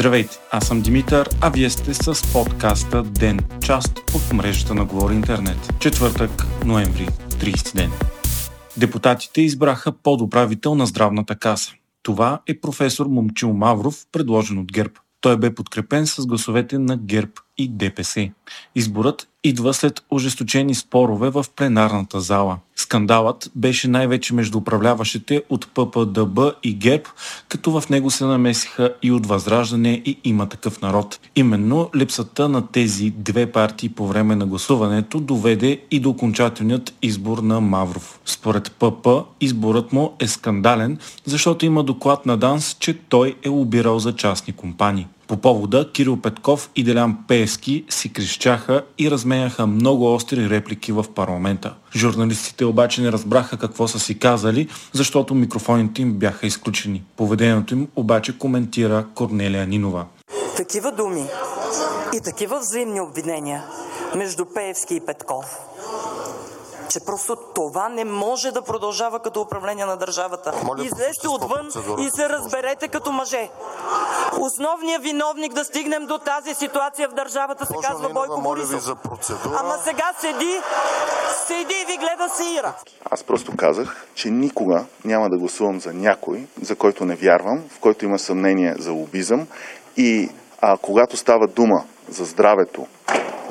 Здравейте, аз съм Димитър, а вие сте с подкаста Ден, част от мрежата на Говори Интернет. Четвъртък, ноември, 30 ден. Депутатите избраха подуправител на здравната каса. Това е професор Момчил Мавров, предложен от ГЕРБ. Той бе подкрепен с гласовете на ГЕРБ и ДПС. Изборът идва след ожесточени спорове в пленарната зала. Скандалът беше най-вече между управляващите от ППДБ и ГЕРБ, като в него се намесиха и от Възраждане и има такъв народ. Именно липсата на тези две партии по време на гласуването доведе и до окончателният избор на Мавров. Според ПП изборът му е скандален, защото има доклад на ДАНС, че той е лобирал за частни компании. По повода Кирил Петков и Делян Пеевски си крещяха и разменяха много остри реплики в парламента. Журналистите обаче не разбраха какво са си казали, защото микрофоните им бяха изключени. Поведението им обаче коментира Корнелия Нинова. Такива думи и такива взаимни обвинения между Пеевски и Петков че просто това не може да продължава като управление на държавата. Моля, Излезте отвън и се разберете като мъже. Основният виновник да стигнем до тази ситуация в държавата се казва Бойко Борисов. за процедура. Ама сега седи, седи и ви гледа сеира. Аз просто казах, че никога няма да гласувам за някой, за който не вярвам, в който има съмнение за лобизъм и а, когато става дума за здравето,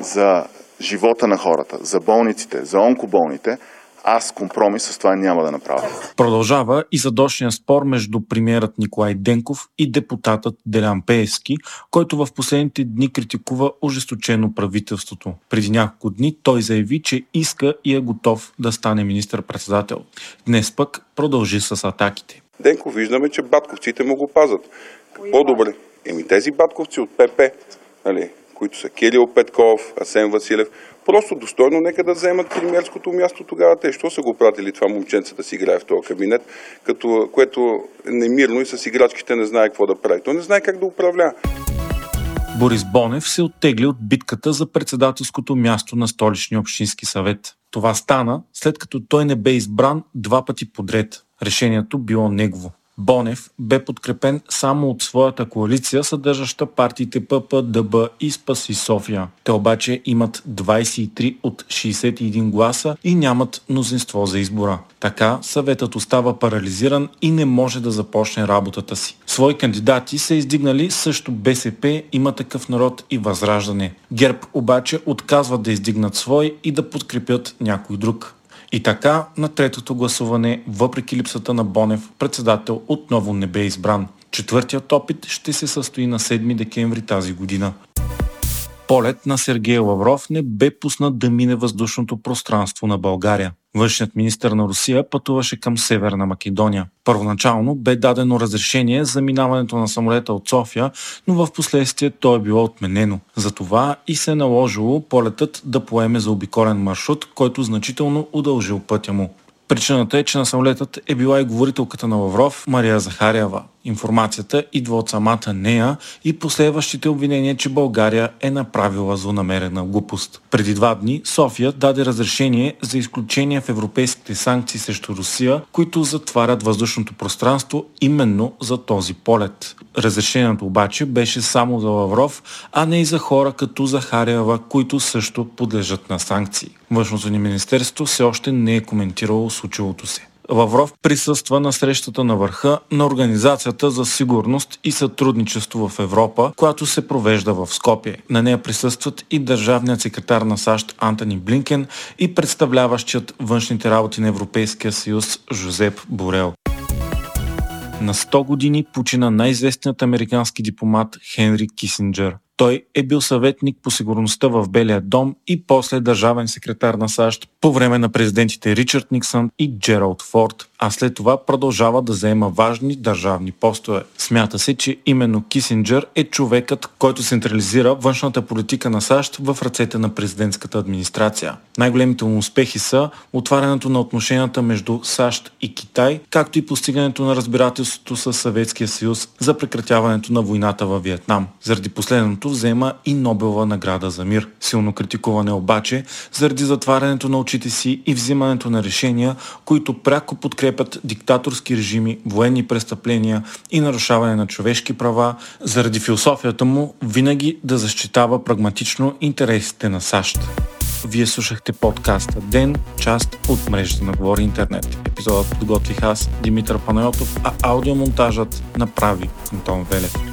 за живота на хората, за болниците, за онкоболните, аз компромис с това няма да направя. Продължава и задошния спор между премиерът Николай Денков и депутатът Делян Пеевски, който в последните дни критикува ожесточено правителството. Преди няколко дни той заяви, че иска и е готов да стане министър-председател. Днес пък продължи с атаките. Денков виждаме, че батковците му го пазат. По-добре. Еми тези батковци от ПП, нали, които са Кирил Петков, Асен Василев, просто достойно нека да вземат премиерското място тогава. Те, що са го пратили това момченце да си играе в този кабинет, като, което немирно и с играчките не знае какво да прави. То не знае как да управлява. Борис Бонев се оттегли от битката за председателското място на столичния общински съвет. Това стана след като той не бе избран два пъти подред. Решението било негово. Бонев бе подкрепен само от своята коалиция, съдържаща партиите ПП, ДБ и Спаси София. Те обаче имат 23 от 61 гласа и нямат мнозинство за избора. Така съветът остава парализиран и не може да започне работата си. Свои кандидати са издигнали също БСП, има такъв народ и Възраждане. ГЕРБ обаче отказват да издигнат свой и да подкрепят някой друг. И така, на третото гласуване, въпреки липсата на Бонев, председател отново не бе избран. Четвъртият опит ще се състои на 7 декември тази година. Полет на Сергей Лавров не бе пуснат да мине въздушното пространство на България. Външният министр на Русия пътуваше към Северна Македония. Първоначално бе дадено разрешение за минаването на самолета от София, но в последствие то е било отменено. Затова и се е наложило полетът да поеме за обиколен маршрут, който значително удължил пътя му. Причината е, че на самолетът е била и говорителката на Лавров Мария Захариева. Информацията идва от самата нея и последващите обвинения, че България е направила злонамерена глупост. Преди два дни София даде разрешение за изключение в европейските санкции срещу Русия, които затварят въздушното пространство именно за този полет. Разрешението обаче беше само за Лавров, а не и за хора като Захариева, които също подлежат на санкции. Външното ни министерство все още не е коментирало случилото се. Лавров присъства на срещата на върха на Организацията за сигурност и сътрудничество в Европа, която се провежда в Скопие. На нея присъстват и държавният секретар на САЩ Антони Блинкен и представляващият външните работи на Европейския съюз Жозеп Борел. На 100 години почина най-известният американски дипломат Хенри Кисинджер. Той е бил съветник по сигурността в Белия дом и после държавен секретар на САЩ по време на президентите Ричард Никсън и Джералд Форд, а след това продължава да заема важни държавни постове. Смята се, че именно Кисинджер е човекът, който централизира външната политика на САЩ в ръцете на президентската администрация. Най-големите му успехи са отварянето на отношенията между САЩ и Китай, както и постигането на разбирателството с Съветския съюз за прекратяването на войната във Виетнам. Заради последното взема и Нобелова награда за мир. Силно критикуване обаче заради затварянето на очите си и взимането на решения, които пряко подкрепят подкрепят диктаторски режими, военни престъпления и нарушаване на човешки права, заради философията му винаги да защитава прагматично интересите на САЩ. Вие слушахте подкаста Ден, част от мрежата на Говори Интернет. Епизодът подготвих аз, Димитър Панайотов, а аудиомонтажът направи Антон Велев.